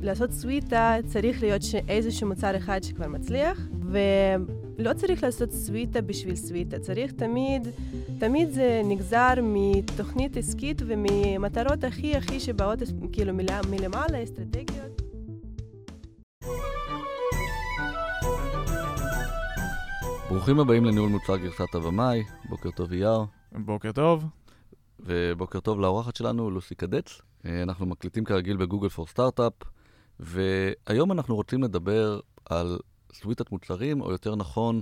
לעשות סוויטה צריך להיות איזשהו מוצר אחד שכבר מצליח, ולא צריך לעשות סוויטה בשביל סוויטה, צריך תמיד, תמיד זה נגזר מתוכנית עסקית וממטרות הכי הכי שבאות כאילו מלמעלה, אסטרטגיות. ברוכים הבאים לניהול מוצר גרסת הבמאי, בוקר טוב אייר. בוקר טוב. ובוקר טוב לאורחת שלנו, לוסי קדץ. אה, אנחנו מקליטים כרגיל בגוגל פור סטארט-אפ, והיום אנחנו רוצים לדבר על סוויטת מוצרים, או יותר נכון,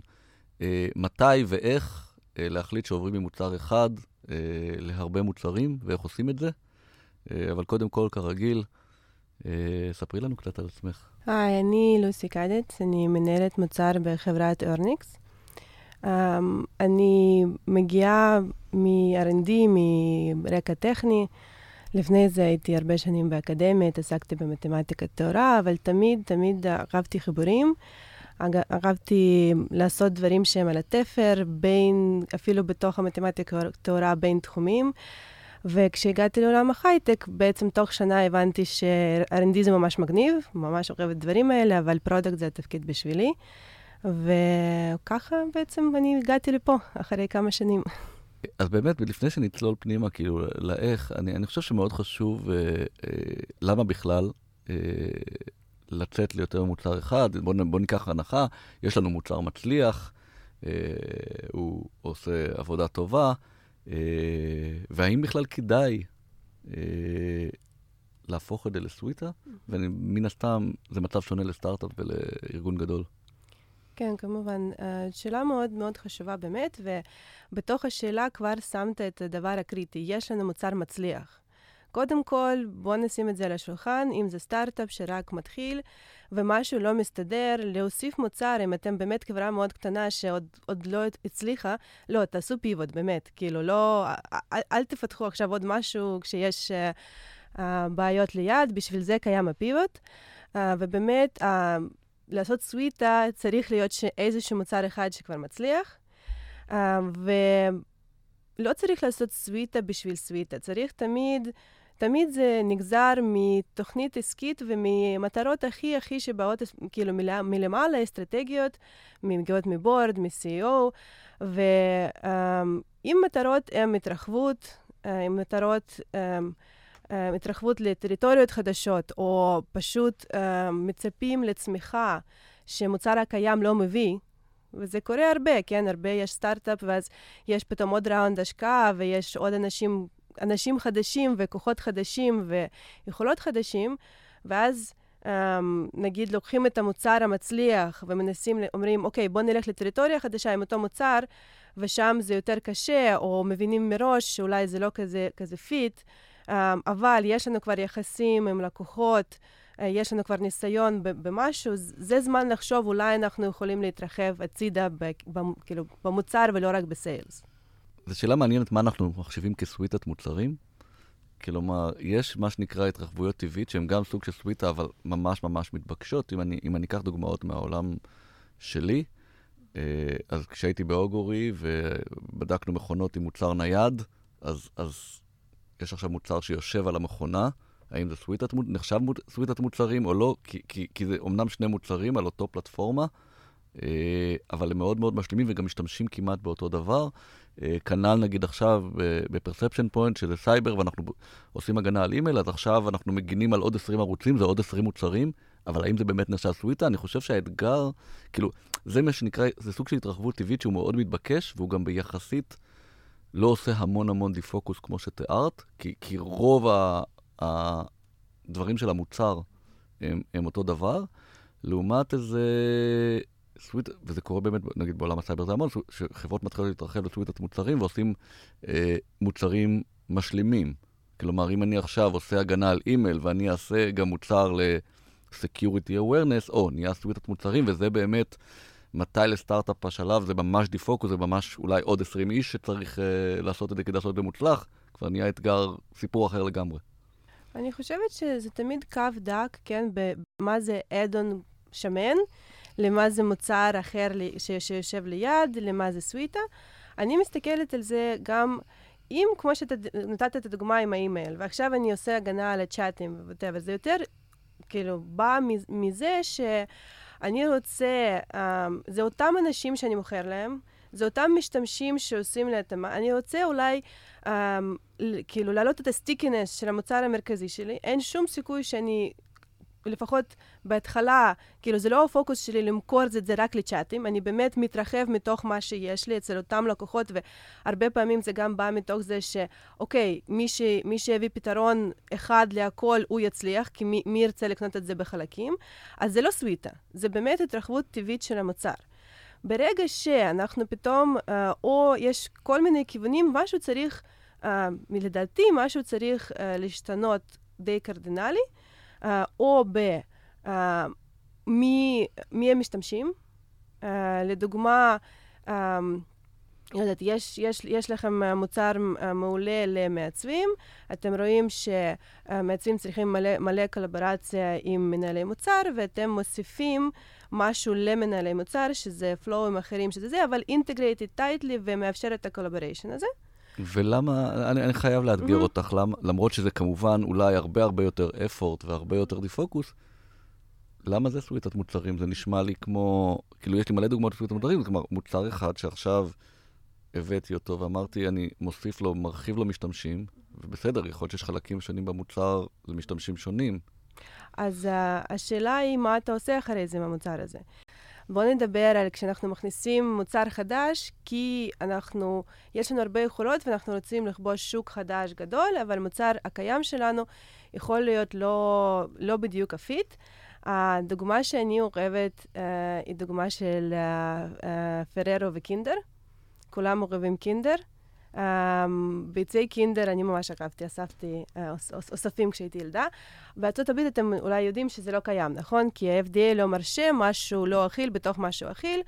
אה, מתי ואיך אה, להחליט שעוברים ממוצר אחד אה, להרבה מוצרים, ואיך עושים את זה. אה, אבל קודם כל, כרגיל, אה, ספרי לנו קצת על עצמך. היי, אני לוסי קדץ, אני מנהלת מוצר בחברת אורניקס. אמ, אני מגיעה מ-R&D, מרקע טכני. לפני זה הייתי הרבה שנים באקדמיה, התעסקתי במתמטיקת טהורה, אבל תמיד, תמיד אהבתי חיבורים. אהבתי לעשות דברים שהם על התפר, בין, אפילו בתוך המתמטיקה הטהורה, בין תחומים. וכשהגעתי לעולם ההייטק, בעצם תוך שנה הבנתי ש-R&D זה ממש מגניב, ממש אוהב את הדברים האלה, אבל product זה התפקיד בשבילי. וככה בעצם אני הגעתי לפה, אחרי כמה שנים. אז באמת, לפני שנצלול פנימה, כאילו, לאיך, אני, אני חושב שמאוד חשוב אה, אה, למה בכלל אה, לצאת ליותר ממוצר אחד. בואו בוא ניקח הנחה, יש לנו מוצר מצליח, אה, הוא עושה עבודה טובה, אה, והאם בכלל כדאי אה, להפוך את זה לסוויטה? ומן הסתם, זה מצב שונה לסטארט-אפ ולארגון גדול. כן, כמובן. אה, שאלה מאוד מאוד חשובה באמת, ובתוך השאלה כבר שמת את הדבר הקריטי. יש לנו מוצר מצליח. קודם כל, בואו נשים את זה על השולחן, אם זה סטארט-אפ שרק מתחיל ומשהו לא מסתדר, להוסיף מוצר, אם אתם באמת חברה מאוד קטנה שעוד לא הצליחה, לא, תעשו פיבוט, באמת. כאילו, לא, אל, אל תפתחו עכשיו עוד משהו כשיש uh, uh, בעיות ליד, בשביל זה קיים הפיבוט. Uh, ובאמת, uh, לעשות סוויטה צריך להיות איזשהו מוצר אחד שכבר מצליח, uh, ולא צריך לעשות סוויטה בשביל סוויטה, צריך תמיד, תמיד זה נגזר מתוכנית עסקית וממטרות הכי הכי שבאות כאילו מלמעלה, אסטרטגיות, מגיעות מבורד, מ-CEO, ואם מטרות הן התרחבות, עם מטרות... Um, אה, התרחבות לטריטוריות חדשות, או פשוט uh, מצפים לצמיחה שמוצר הקיים לא מביא, וזה קורה הרבה, כן? הרבה יש סטארט-אפ, ואז יש פתאום עוד ראונד השקעה, ויש עוד אנשים, אנשים חדשים, וכוחות חדשים, ויכולות חדשים, ואז... Um, נגיד לוקחים את המוצר המצליח ומנסים, אומרים, אוקיי, בוא נלך לטריטוריה חדשה עם אותו מוצר, ושם זה יותר קשה, או מבינים מראש שאולי זה לא כזה, כזה fit, אבל יש לנו כבר יחסים עם לקוחות, אה, יש לנו כבר ניסיון במשהו, זה זמן לחשוב, אולי אנחנו יכולים להתרחב הצידה כאילו, במוצר ולא רק ב sales. זו שאלה מעניינת מה אנחנו מחשיבים כסוויטת מוצרים. כלומר, יש מה שנקרא התרחבויות טבעית, שהן גם סוג של סוויטה, אבל ממש ממש מתבקשות. אם אני, אם אני אקח דוגמאות מהעולם שלי, אה, אז כשהייתי ב Augury ובדקנו מכונות עם מוצר נייד, אז, אז יש עכשיו מוצר שיושב על המכונה, האם זה סוויטת, נחשב סוויטת מוצרים או לא, כי, כי, כי זה אומנם שני מוצרים על אותו פלטפורמה, אה, אבל הם מאוד מאוד משלימים וגם משתמשים כמעט באותו דבר. אה, כנ"ל נגיד עכשיו ב Perception Point, שזה סייבר, ואנחנו עושים הגנה על אימייל, אז עכשיו אנחנו מגינים על עוד 20 ערוצים, זה עוד 20 מוצרים, אבל האם זה באמת נחשב סוויטה? אני חושב שהאתגר, כאילו, זה מה שנקרא, זה סוג של התרחבות טבעית שהוא מאוד מתבקש, והוא גם ביחסית... לא עושה המון המון defocus כמו שתיארת, כי, כי רוב ה, הדברים של המוצר הם, הם אותו דבר, לעומת איזה suite, וזה קורה באמת, נגיד בעולם הסייבר זה המון, שחברות מתחילות להתרחב לסוויטת מוצרים ועושים אה, מוצרים משלימים. כלומר, אם אני עכשיו עושה הגנה על אימייל ואני אעשה גם מוצר ל-Security Awareness, או נהיה סוויטת מוצרים, וזה באמת... מתי לסטארט-אפ השלב זה ממש דיפוקוס, זה ממש אולי עוד 20 איש שצריך uh, לעשות את זה כדי לעשות את זה מוצלח, כבר נהיה אתגר, סיפור אחר לגמרי. אני חושבת שזה תמיד קו דק, כן, במה זה אדון שמן, למה זה מוצר אחר שיושב ליד, למה זה סוויטה. אני מסתכלת על זה גם, אם, כמו שאתה נתת את הדוגמה עם האימייל, ועכשיו אני עושה הגנה על הצ'אטים, וזה יותר כאילו, בא מזה שאני רוצה, um, זה אותם אנשים שאני מוכר להם, זה אותם משתמשים שעושים לי התאמה. אני רוצה אולי, um, כאילו, להעלות את הסטיקינס של המוצר המרכזי שלי. אין שום סיכוי שאני לפחות בהתחלה, כאילו זה לא הפוקוס שלי למכור את זה רק לצ'אטים, אני באמת מתרחב מתוך מה שיש לי אצל אותם לקוחות, והרבה פעמים זה גם בא מתוך זה שאוקיי, מי, ש, מי שיביא פתרון אחד להכל, הוא יצליח, כי מי, מי ירצה לקנות את זה בחלקים, אז זה לא סוויטה, זה באמת התרחבות טבעית של המוצר. ברגע שאנחנו פתאום, אה, או יש כל מיני כיוונים, משהו צריך, אה, לדעתי, משהו צריך אה, להשתנות די קרדינלי, או ב... אה, מי, מי הם משתמשים. אה, לדוגמה, אמ, לא יודעת, יש, יש, יש לכם מוצר מעולה למעצבים, אתם רואים שמעצבים צריכים מלא, מלא קולבורציה עם מנהלי מוצר, ואתם מוסיפים משהו למנהלי מוצר, שזה flow ים אחרים, שזה זה, אבל integrated tightly ומאפשר את ה collaboration הזה. ולמה, אני, אני חייב לאתגר mm-hmm. אותך, למ, למרות שזה כמובן אולי הרבה הרבה יותר effort והרבה יותר defocus, למה זה סוויטת מוצרים? זה נשמע לי כמו, כאילו יש לי מלא דוגמאות לסוויטת מוצרים, כלומר מוצר אחד שעכשיו הבאתי אותו ואמרתי, אני מוסיף לו, מרחיב לו משתמשים, ובסדר, יכול להיות שיש חלקים שונים במוצר למשתמשים שונים. אז uh, השאלה היא, מה אתה עושה אחרי זה עם המוצר הזה? בואו נדבר על כשאנחנו מכניסים מוצר חדש, כי אנחנו, יש לנו הרבה יכולות ואנחנו רוצים לכבוש שוק חדש גדול, אבל המוצר הקיים שלנו יכול להיות לא, לא בדיוק ה fit. הדוגמה שאני אוהבת אה, היא דוגמה של אה, אה, פררו וקינדר. כולם אוהבים קינדר. אמ, ביצי קינדר, אני ממש עקבתי, אספתי אה, אוספים כשהייתי ילדה. בארצות הברית אתם אולי יודעים שזה לא קיים, נכון? כי ה-FDA לא מרשה משהו לא אכיל בתוך משהו אכיל.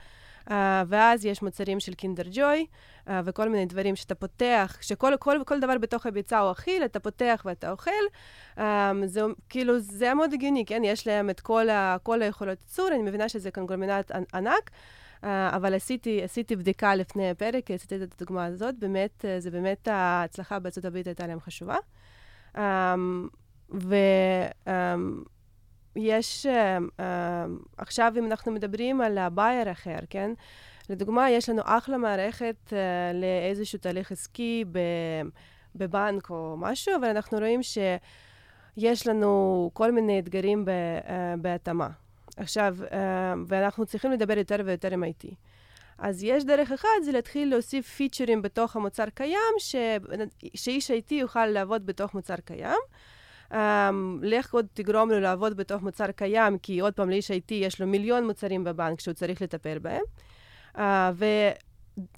אה, ואז יש מוצרים של קינדר ג'וי, אה, וכל מיני דברים שאתה פותח, שכל כל, כל דבר בתוך הביצה הוא אכיל, אתה פותח ואתה אוכל. Um, זה כאילו, זה מאוד הגיוני, כן? יש להם את כל, ה, כל היכולות ייצור, אני מבינה שזה קונגלומינט ענק. Uh, אבל עשיתי, עשיתי בדיקה לפני הפרק, עשיתי את הדוגמה הזאת, באמת, זה באמת ההצלחה בארצות הברית הייתה להם חשובה. Um, ו... Um, יש, uh, uh, עכשיו אם אנחנו מדברים על הבייר אחר, כן? לדוגמה, יש לנו אחלה מערכת uh, לאיזשהו תהליך עסקי בבנק או משהו, אבל אנחנו רואים שיש לנו כל מיני אתגרים uh, בהתאמה. עכשיו, uh, ואנחנו צריכים לדבר יותר ויותר עם IT. אז יש דרך אחת, זה להתחיל להוסיף פיצ'רים בתוך המוצר קיים, ש... שאיש IT יוכל לעבוד בתוך מוצר קיים. Um, לך עוד תגרום לו לעבוד בתוך מוצר קיים, כי עוד פעם, לאיש IT יש לו מיליון מוצרים בבנק שהוא צריך לטפל בהם. אה,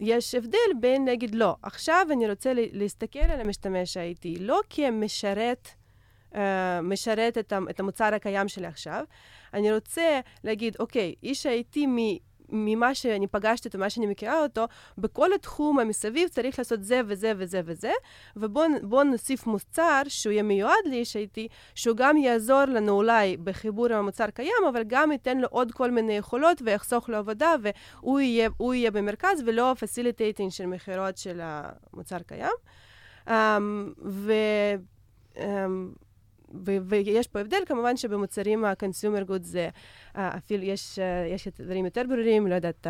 ויש הבדל בין להגיד, לא, עכשיו אני רוצה להסתכל על המשתמש ה-IT, לא כמשרת, אה, משרת את, את המוצר הקיים שלי עכשיו, אני רוצה להגיד, אוקיי, איש ה-IT ממה שאני פגשתי אותו, מה שאני מכירה אותו, בכל התחום המסביב צריך לעשות זה וזה וזה וזה, ובואו נוסיף מוצר שהוא יהיה מיועד לאיש IT, שהוא גם יעזור לנו אולי בחיבור עם המוצר קיים, אבל גם ייתן לו עוד כל מיני יכולות ויחסוך לו עבודה, והוא יהיה, יהיה במרכז ולא facilitating של מכירות של המוצר קיים. Um, ו... Um, ויש פה הבדל, כמובן שבמוצרים ה-consumer goods זה אפילו יש, יש דברים יותר ברורים, לא יודעת,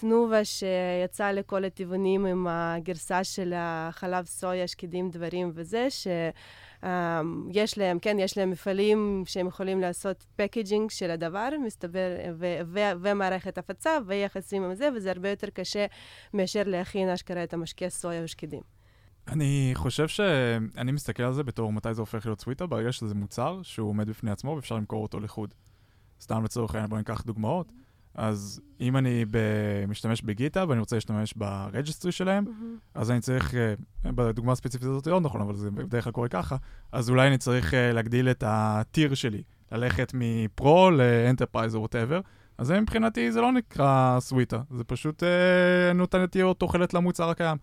תנובה שיצא לכל הטבעונים עם הגרסה של החלב סויה, שקדים, דברים וזה, שיש להם, כן, יש להם מפעלים שהם יכולים לעשות פקג'ינג של הדבר, מסתבר, ו- ו- ומערכת הפצה ויחסים עם זה, וזה הרבה יותר קשה מאשר להכין אשכרה את המשקה סויה ושקדים. אני חושב שאני מסתכל על זה בתור מתי זה הופך להיות סוויטה, ברגע שזה מוצר שהוא עומד בפני עצמו ואפשר למכור אותו לחוד. סתם לצורך העניין, בואו ניקח דוגמאות. אז אם אני ב- משתמש ב GitHub ואני רוצה להשתמש ב registry שלהם, mm-hmm. אז אני צריך, אה, בדוגמה הספציפית הזאת לא נכון, אבל זה בדרך כלל קורה ככה, אז אולי אני צריך אה, להגדיל את ה tier שלי, ללכת מ pro ל enterprise או whatever. אז מבחינתי זה לא נקרא סוויטה, זה פשוט uh, נותנת להיות תוחלת למוצר הקיים.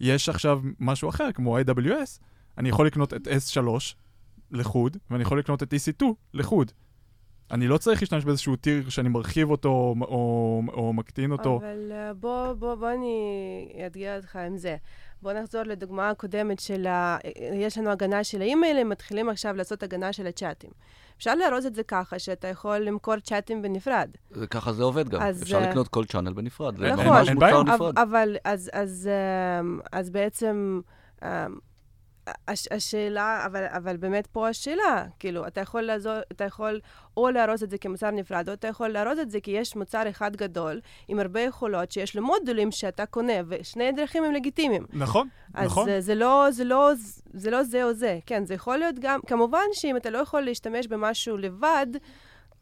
יש עכשיו משהו אחר, כמו AWS, אני יכול לקנות את S3 לחוד, ואני יכול לקנות את EC2 לחוד. אני לא צריך להשתמש באיזשהו טיר שאני מרחיב אותו או, או, או מקטין אותו. אבל uh, בוא, בוא, בוא אני אאתגר אותך עם זה. בוא נחזור לדוגמה הקודמת של ה... יש לנו הגנה של האימיילים, מתחילים עכשיו לעשות הגנה של הצ'אטים. אפשר לארוז את זה ככה, שאתה יכול למכור צ'אטים בנפרד. ככה זה עובד גם. אז, אפשר אה, לקנות כל צ'אנל בנפרד. נכון. אבל, אבל אז, אז, אמ, אז בעצם, אמ, הש, השאלה, אבל, אבל באמת פה השאלה, כאילו, אתה יכול, לעזור, אתה יכול או לארוז את זה כמוצר נפרד, או אתה יכול לארוז את זה כי יש מוצר אחד גדול, עם הרבה יכולות, שיש לו מודולים שאתה קונה, ושני הדרכים הם לגיטימיים. נכון, אז נכון. זה, זה, לא, זה, לא, זה לא זה או זה. כן, זה יכול להיות גם, כמובן שאם אתה לא יכול להשתמש במשהו לבד,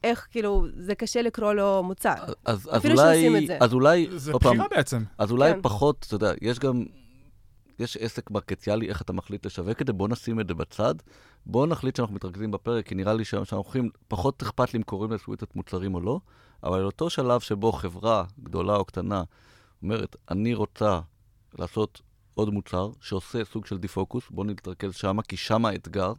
איך, כאילו, זה קשה לקרוא לו מוצר. אז, אז אפילו אולי, שעושים את זה. אז אולי, זה פעם, בחירה בעצם. אז אולי כן. פחות, אתה יודע, יש גם, יש עסק מרקטיאלי, איך אתה מחליט לשווק את זה, בוא נשים את זה בצד. בוא נחליט שאנחנו מתרכזים בפרק, כי נראה לי שאנחנו הולכים, פחות אכפת לי אם קוראים לסוויטת מוצרים או לא, אבל אותו שלב שבו חברה גדולה או קטנה אומרת, אני רוצה לעשות עוד מוצר שעושה סוג של דיפוקוס, בוא נתרכז שמה, כי שמה האתגר,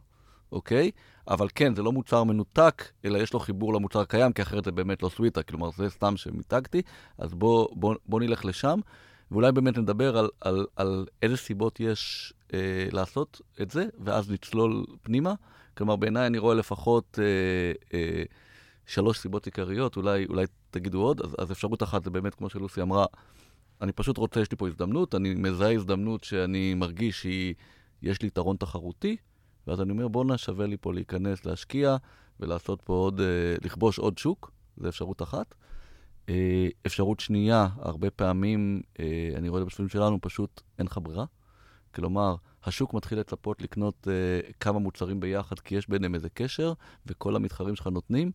אוקיי? אבל כן, זה לא מוצר מנותק, אלא יש לו חיבור למוצר קיים, כי אחרת זה באמת לא סוויטה, כלומר, זה סתם שמיתגתי, אז בוא, בוא, בוא נלך לשם, ואולי באמת נדבר על, על, על איזה סיבות יש אה, לעשות את זה, ואז נצלול פנימה. כלומר, בעיניי אני רואה לפחות אה, אה, שלוש סיבות עיקריות, אולי, אולי תגידו עוד. אז, אז אפשרות אחת זה באמת, כמו שלוסי אמרה, אני פשוט רוצה, יש לי פה הזדמנות, אני מזהה הזדמנות שאני מרגיש שיש לי יתרון תחרותי, ואז אני אומר, בואנה, שווה לי פה להיכנס, להשקיע, ולעשות פה עוד, אה, לכבוש עוד שוק, זו אפשרות אחת. אה, אפשרות שנייה, הרבה פעמים, אה, אני רואה בשבילים שלנו, פשוט אין לך ברירה. כלומר, השוק מתחיל לצפות לקנות אה, כמה מוצרים ביחד, כי יש ביניהם איזה קשר, וכל המתחרים שלך נותנים,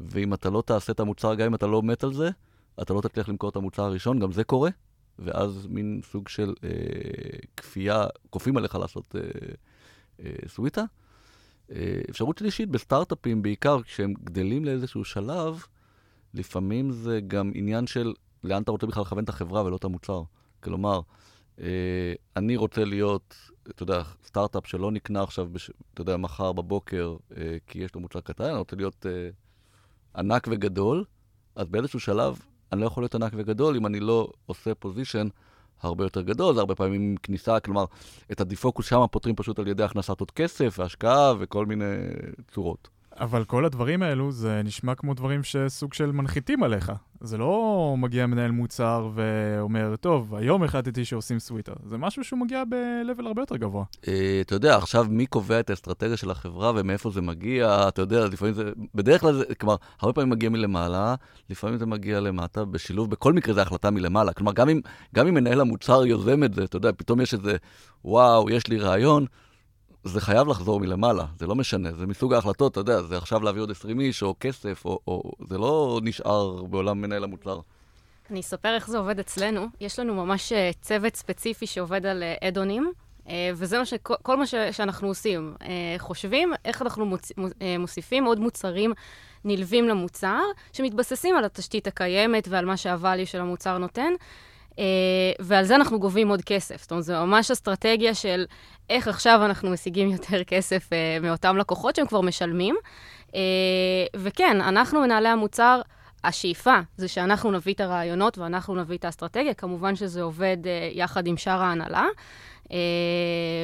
ואם אתה לא תעשה את המוצר, גם אם אתה לא מת על זה, אתה לא תצליח למכור את המוצר הראשון, גם זה קורה, ואז מין סוג של אה, כפייה, כופים עליך לעשות אה, אה, סוויטה. אה, אפשרות שלישית, בסטארט-אפים, בעיקר כשהם גדלים לאיזשהו שלב, לפעמים זה גם עניין של לאן אתה רוצה בכלל לכוון את החברה ולא את המוצר. כלומר, אה, אני רוצה להיות, אתה יודע, סטארט-אפ שלא נקנה עכשיו, בש, אתה יודע, מחר בבוקר, אה, כי יש לו מוצר קטן, אני רוצה להיות אה, ענק וגדול, אז באיזשהו שלב אני לא יכול להיות ענק וגדול אם אני לא עושה פוזיישן הרבה יותר גדול, זה הרבה פעמים עם כניסה, כלומר, את הדיפוקוס שם פותרים פשוט על ידי הכנסת עוד כסף והשקעה וכל מיני צורות. אבל כל הדברים האלו, זה נשמע כמו דברים שסוג של מנחיתים עליך. זה לא מגיע מנהל מוצר ואומר, טוב, היום החלטתי שעושים סוויטה. זה משהו שהוא מגיע ב-level הרבה יותר גבוה. אה, אתה יודע, עכשיו מי קובע את האסטרטגיה של החברה ומאיפה זה מגיע, אתה יודע, לפעמים זה, בדרך כלל זה, כלומר, הרבה פעמים מגיע מלמעלה, לפעמים זה מגיע למטה, בשילוב, בכל מקרה זה החלטה מלמעלה. כלומר, גם אם, גם אם מנהל המוצר יוזם את זה, אתה יודע, פתאום יש איזה, וואו, יש לי רעיון, זה חייב לחזור מלמעלה, זה לא משנה, זה מסוג ההחלטות, אתה יודע, זה עכשיו להביא עוד 20 איש או כסף, או, או זה לא נשאר בעולם מנהל המוצר. אני אספר איך זה עובד אצלנו. יש לנו ממש אה, צוות ספציפי שעובד על אה, אדונים, אה, וזה מה ש... כל מה. שאנחנו עושים. אה, חושבים איך אנחנו אה, מוסיפים עוד מוצרים נלווים למוצר, שמתבססים על התשתית הקיימת ועל מה שה-value של המוצר נותן. Uh, ועל זה אנחנו גובים עוד כסף. זאת אומרת, זו ממש אסטרטגיה של איך עכשיו אנחנו משיגים יותר כסף uh, מאותם לקוחות שהם כבר משלמים. Uh, וכן, אנחנו מנהלי המוצר, השאיפה זה שאנחנו נביא את הרעיונות ואנחנו נביא את האסטרטגיה. כמובן שזה עובד uh, יחד עם שאר ההנהלה. Uh,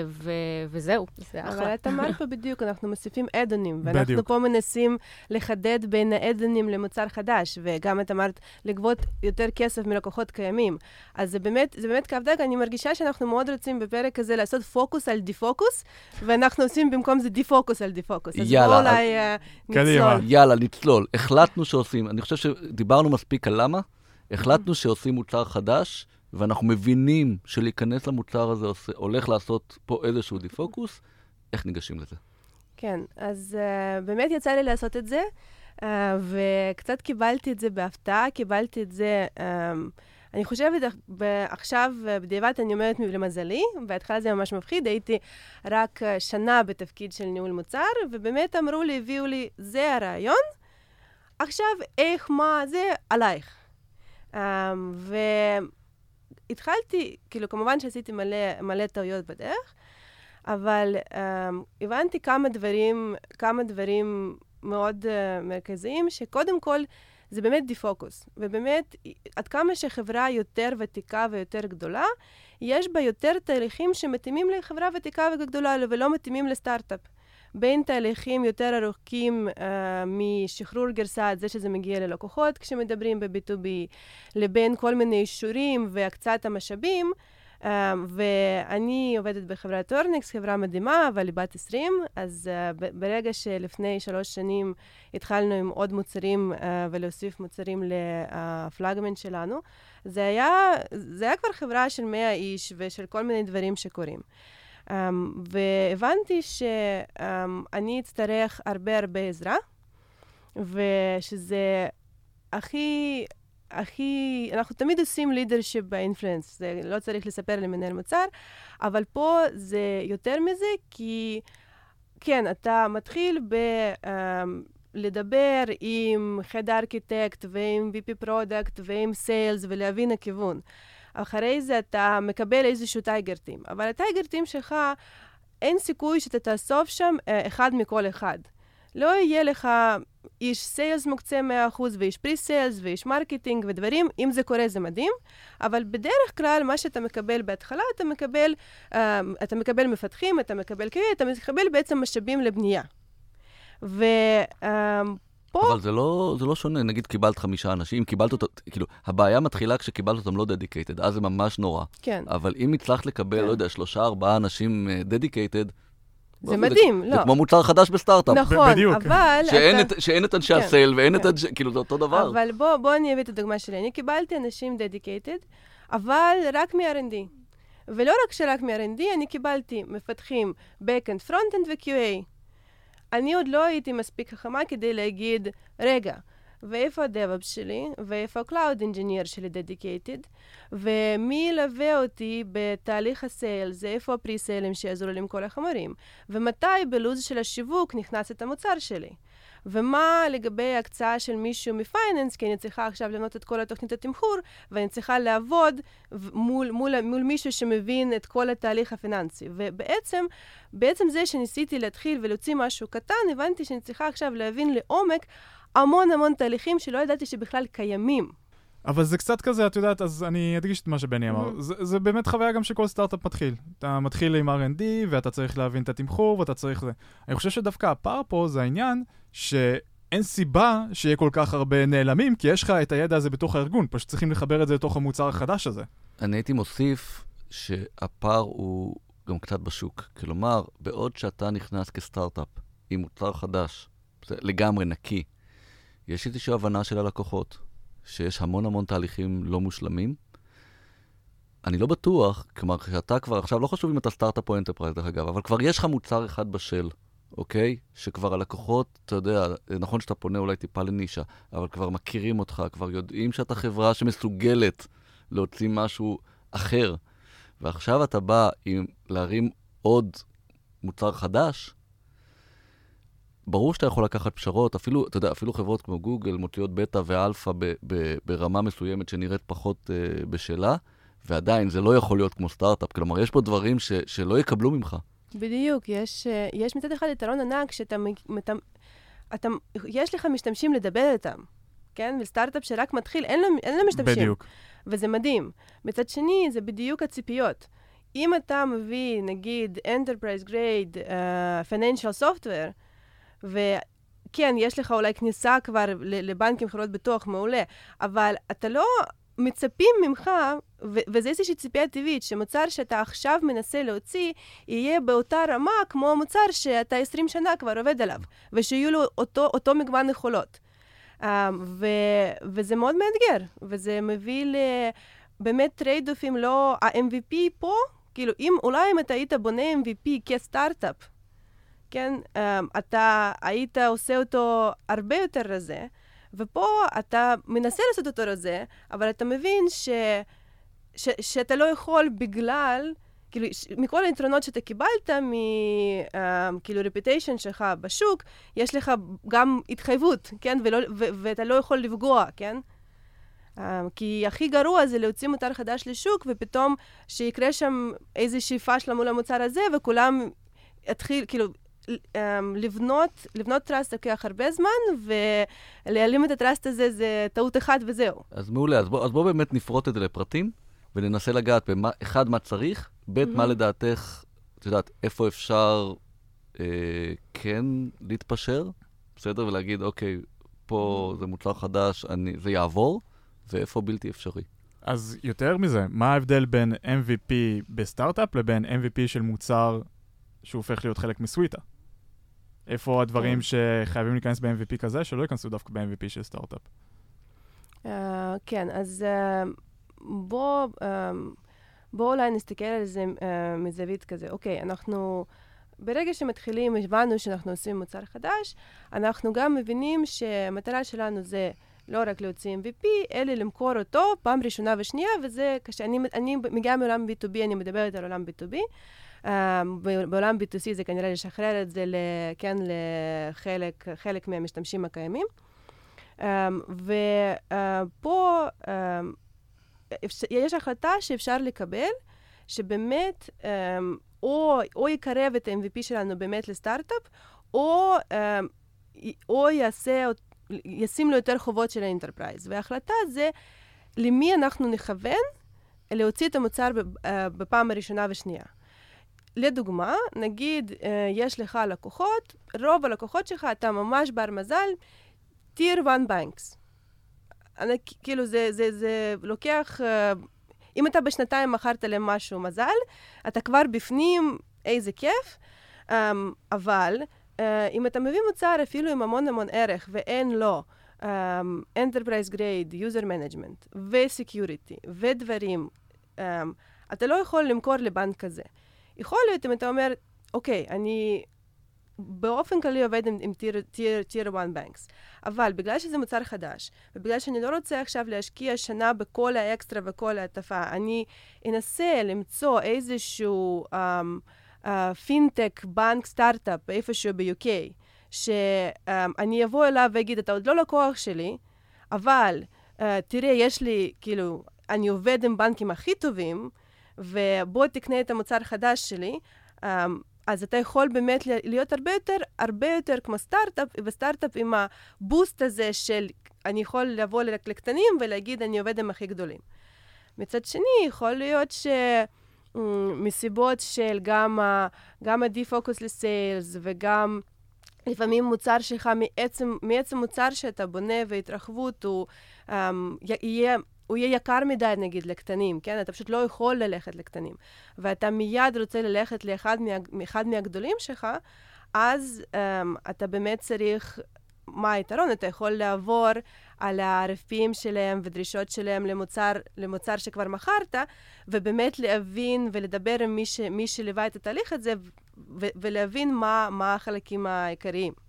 ו- וזהו, זה אחלה. אבל את אמרת פה בדיוק, אנחנו מוסיפים אדונים, ואנחנו בדיוק. פה מנסים לחדד בין האדונים למוצר חדש, וגם את אמרת לגבות יותר כסף מלקוחות קיימים. אז זה באמת, זה באמת קו דק, אני מרגישה שאנחנו מאוד רוצים בפרק הזה לעשות פוקוס על דיפוקוס, ואנחנו עושים במקום זה דיפוקוס על דיפוקוס. אז יאללה, בואו אז- אולי אה, קדימה. נצלול. יאללה, נצלול. החלטנו שעושים, אני חושב שדיברנו מספיק על למה, החלטנו שעושים מוצר חדש, ואנחנו מבינים שלהיכנס למוצר הזה עושה, הולך לעשות פה איזשהו דיפוקוס, איך ניגשים לזה? כן, אז uh, באמת יצא לי לעשות את זה, uh, וקצת קיבלתי את זה בהפתעה, קיבלתי את זה, um, אני חושבת עכשיו, אה, בדיעבד אני אומרת למזלי, בהתחלה זה ממש מפחיד, הייתי רק שנה בתפקיד של ניהול מוצר, ובאמת אמרו לי, הביאו לי, זה הרעיון, עכשיו איך, מה, זה עלייך. Um, והתחלתי, כאילו, כמובן שעשיתי מלא, מלא טעויות בדרך, אבל um, הבנתי כמה דברים, כמה דברים מאוד uh, מרכזיים, שקודם כל זה באמת דיפוקוס. ובאמת, עד כמה שחברה יותר ותיקה ויותר גדולה, יש בה יותר תהליכים שמתאימים לחברה ותיקה וגדולה ולא מתאימים לסטארט-אפ. בין תהליכים יותר ארוכים uh, משחרור גרסה עד זה שזה מגיע ללקוחות כשמדברים ב-B2B, לבין כל מיני אישורים והקצאת המשאבים. Um, ואני עובדת בחברת אורניקס, חברה מדהימה, אבל היא בת 20, אז uh, ברגע שלפני שלוש שנים התחלנו עם עוד מוצרים uh, ולהוסיף מוצרים לפלאגמנט שלנו, זה היה, זה היה כבר חברה של 100 איש ושל כל מיני דברים שקורים. Um, והבנתי שאני um, אצטרך הרבה הרבה עזרה, ושזה הכי, הכי, אנחנו תמיד עושים לידרשיפ באינפלואנס, זה לא צריך לספר למנהל מוצר, אבל פה זה יותר מזה, כי כן, אתה מתחיל ב... Um, לדבר עם Head Architect ועם VP Product ועם Sales ולהבין הכיוון. אחרי זה אתה מקבל איזשהו tiger team, אבל ה tiger team שלך, אין סיכוי שאתה תאסוף שם אה, אחד מכל אחד. לא יהיה לך איש sales מוקצה 100% ואיש pre-sales ואיש marketing ודברים, אם זה קורה זה מדהים, אבל בדרך כלל מה שאתה מקבל בהתחלה, אתה מקבל, אמ, אתה מקבל מפתחים, אתה מקבל QA, אתה מקבל בעצם משאבים לבנייה. ו... פה... אבל זה לא, זה לא שונה, נגיד קיבלת חמישה אנשים, קיבלת אותו, כאילו, הבעיה מתחילה כשקיבלת אותם לא dedicated, אז זה ממש נורא. כן. אבל אם הצלחת לקבל, כן. לא יודע, שלושה, ארבעה אנשים dedicated, אה, זה מדהים, זה, לא. זה כמו מוצר חדש בסטארט-אפ. נכון, בדיוק. אבל... שאין, אתה... את, שאין את אנשי כן, ה sale ואין כן. את אנשי... כאילו, זה אותו דבר. אבל בוא, בוא אני אביא את הדוגמה שלי. אני קיבלתי אנשים דדיקייטד, אבל רק מ-R&D. ולא רק שרק מ-R&D, אני קיבלתי מפתחים Backend, Frontend ו-QA. אני עוד לא הייתי מספיק חכמה כדי להגיד, רגע, ואיפה ה-DevOps שלי, ואיפה ה-Cloud Engineer שלי Dedicated, ומי ילווה אותי בתהליך הסיילס, איפה הפרי-סיילים שיעזרו לי עם כל החומרים, ומתי בלו"ז של השיווק נכנס את המוצר שלי. ומה לגבי הקצאה של מישהו מפייננס, כי אני צריכה עכשיו לבנות את כל התוכנית התמחור, ואני צריכה לעבוד מול, מול, מול מישהו שמבין את כל התהליך הפיננסי. ובעצם, בעצם זה שניסיתי להתחיל ולהוציא משהו קטן, הבנתי שאני צריכה עכשיו להבין לעומק המון המון תהליכים שלא ידעתי שבכלל קיימים. אבל זה קצת כזה, את יודעת, אז אני אדגיש את מה שבני אמר. Mm-hmm. זה, זה באמת חוויה גם שכל סטארט-אפ מתחיל. אתה מתחיל עם R&D, ואתה צריך להבין את התמחור, ואתה צריך זה. אני חושב שדווקא הפער פה זה העניין שאין סיבה שיהיה כל כך הרבה נעלמים, כי יש לך את הידע הזה בתוך הארגון, פשוט צריכים לחבר את זה לתוך המוצר החדש הזה. אני הייתי מוסיף שהפער הוא גם קצת בשוק. כלומר, בעוד שאתה נכנס כסטארט-אפ עם מוצר חדש, זה לגמרי נקי, יש איזושהי הבנה של הלקוחות, שיש המון המון תהליכים לא מושלמים. אני לא בטוח, כלומר, שאתה כבר, עכשיו לא חשוב אם אתה סטארט-אפ או enterprise דרך אגב, אבל כבר יש לך מוצר אחד בשל, אוקיי? שכבר הלקוחות, אתה יודע, נכון שאתה פונה אולי טיפה לנישה, אבל כבר מכירים אותך, כבר יודעים שאתה חברה שמסוגלת להוציא משהו אחר. ועכשיו אתה בא עם להרים עוד מוצר חדש, ברור שאתה יכול לקחת פשרות, אפילו, אתה יודע, אפילו חברות כמו גוגל מוציאות בטא ואלפא ב, ב, ברמה מסוימת שנראית פחות uh, בשלה, ועדיין זה לא יכול להיות כמו סטארט-אפ. כלומר, יש פה דברים ש, שלא יקבלו ממך. בדיוק, יש, uh, יש מצד אחד יתרון ענק שאתה, אתה, אתה, יש לך משתמשים לדבר איתם, כן? וסטארט-אפ שרק מתחיל, אין לו, אין לו משתמשים. בדיוק. וזה מדהים. מצד שני, זה בדיוק הציפיות. אם אתה מביא, נגיד, Enterprise Grade uh, Financial Software, וכן, יש לך אולי כניסה כבר לבנקים, חברות ביטוח, מעולה, אבל אתה לא מצפים ממך, ו- וזה איזושהי ציפייה טבעית, שמוצר שאתה עכשיו מנסה להוציא, יהיה באותה רמה כמו המוצר שאתה 20 שנה כבר עובד עליו, ושיהיו לו אותו, אותו מגוון יכולות. Um, ו- וזה מאוד מאתגר, וזה מביא לבאמת טרייד-אופים לא... ה-MVP פה, כאילו, אם, אולי אם אתה היית בונה MVP כסטארט-אפ, כן, um, אתה היית עושה אותו הרבה יותר רזה, ופה אתה מנסה לעשות אותו רזה, אבל אתה מבין ש, ש, שאתה לא יכול בגלל, כאילו, ש, מכל היתרונות שאתה קיבלת, מ... um, כאילו, רפיטיישן שלך בשוק, יש לך גם התחייבות, כן, ולא, ו, ואתה לא יכול לפגוע, כן? Um, כי הכי גרוע זה להוציא מוצר חדש לשוק, ופתאום שיקרה שם איזושהי פאשלה מול המוצר הזה, וכולם יתחיל, כאילו, אמ, לבנות, לבנות טראסט לוקח הרבה זמן, ולהעלים את הטראסט הזה זה טעות אחת וזהו. אז מעולה, אז בואו אז בוא באמת נפרוט את זה לפרטים, וננסה לגעת במה, אחד, מה צריך, ב', mm-hmm. מה לדעתך, את יודעת, איפה אפשר אה, כן להתפשר, בסדר? ולהגיד, אוקיי, פה זה מוצר חדש, אני, זה יעבור, ואיפה בלתי אפשרי. אז יותר מזה, מה ההבדל בין MVP בסטארט-אפ לבין MVP של מוצר שהוא הופך להיות חלק מסוויטה? איפה הדברים כן. שחייבים להיכנס ב-MVP כזה, שלא ייכנסו דווקא ב-MVP של סטארט-אפ? Uh, כן, אז uh, בוא, uh, בוא אולי נסתכל על זה uh, מזווית כזה. אוקיי, אנחנו, ברגע שמתחילים, הבנו שאנחנו עושים מוצר חדש, אנחנו גם מבינים שהמטרה שלנו זה לא רק להוציא MVP, אלא למכור אותו פעם ראשונה ושנייה, וזה, כשאני אני מגיעה מעולם B2B, אני מדברת על עולם B2B. Uh, בעולם B2C זה כנראה לשחרר את זה, כן, לחלק חלק מהמשתמשים הקיימים. Um, ופה um, יש החלטה שאפשר לקבל, שבאמת או, או יקרב את ה-MVP שלנו באמת לסטארט-אפ, או, או יעשה, ישים לו יותר חובות של ה enterprise. וההחלטה זה למי אנחנו נכוון להוציא את המוצר בפעם הראשונה ושנייה. לדוגמה, נגיד, יש לך לקוחות, רוב הלקוחות שלך, אתה ממש בר מזל, tier 1 banks. כאילו, זה, זה, זה לוקח... אם אתה בשנתיים מכרת להם משהו מזל, אתה כבר בפנים, איזה כיף. Um, אבל uh, אם אתה מביא מוצר אפילו עם המון המון ערך ואין לו um, Enterprise Grade, User Management ו-Security ודברים, um, אתה לא יכול למכור לבנק כזה. יכול להיות אם אתה אומר, אוקיי, אני באופן כללי עובד עם, עם טיר 1 בנקס, אבל בגלל שזה מוצר חדש, ובגלל שאני לא רוצה עכשיו להשקיע שנה בכל האקסטרה וכל ההטפה, אני אנסה למצוא איזשהו um, uh, פינטק, בנק, סטארט-אפ, איפשהו ב-UK, שאני um, אבוא אליו ואגיד, אתה עוד לא לקוח שלי, אבל uh, תראה, יש לי, כאילו, אני עובד עם בנקים הכי טובים, ובוא תקנה את המוצר החדש שלי, um, אז אתה יכול באמת להיות הרבה יותר, הרבה יותר כמו סטארט-אפ, וסטארט-אפ עם הבוסט הזה של אני יכול לבוא לקטנים ולהגיד אני עובד עם הכי גדולים. מצד שני, יכול להיות ש... מסיבות של גם, גם ה-defocus לסיילס וגם לפעמים מוצר שלך מעצם, מעצם מוצר שאתה בונה והתרחבות הוא um, יהיה הוא יהיה יקר מדי, נגיד, לקטנים, כן? אתה פשוט לא יכול ללכת לקטנים. ואתה מיד רוצה ללכת לאחד מה, מהגדולים שלך, אז um, אתה באמת צריך... מה היתרון? אתה יכול לעבור על ה-RFPים שלהם ודרישות שלהם למוצר, למוצר שכבר מכרת, ובאמת להבין ולדבר עם מי, ש, מי שליווה את התהליך הזה, ו- ולהבין מה, מה החלקים העיקריים.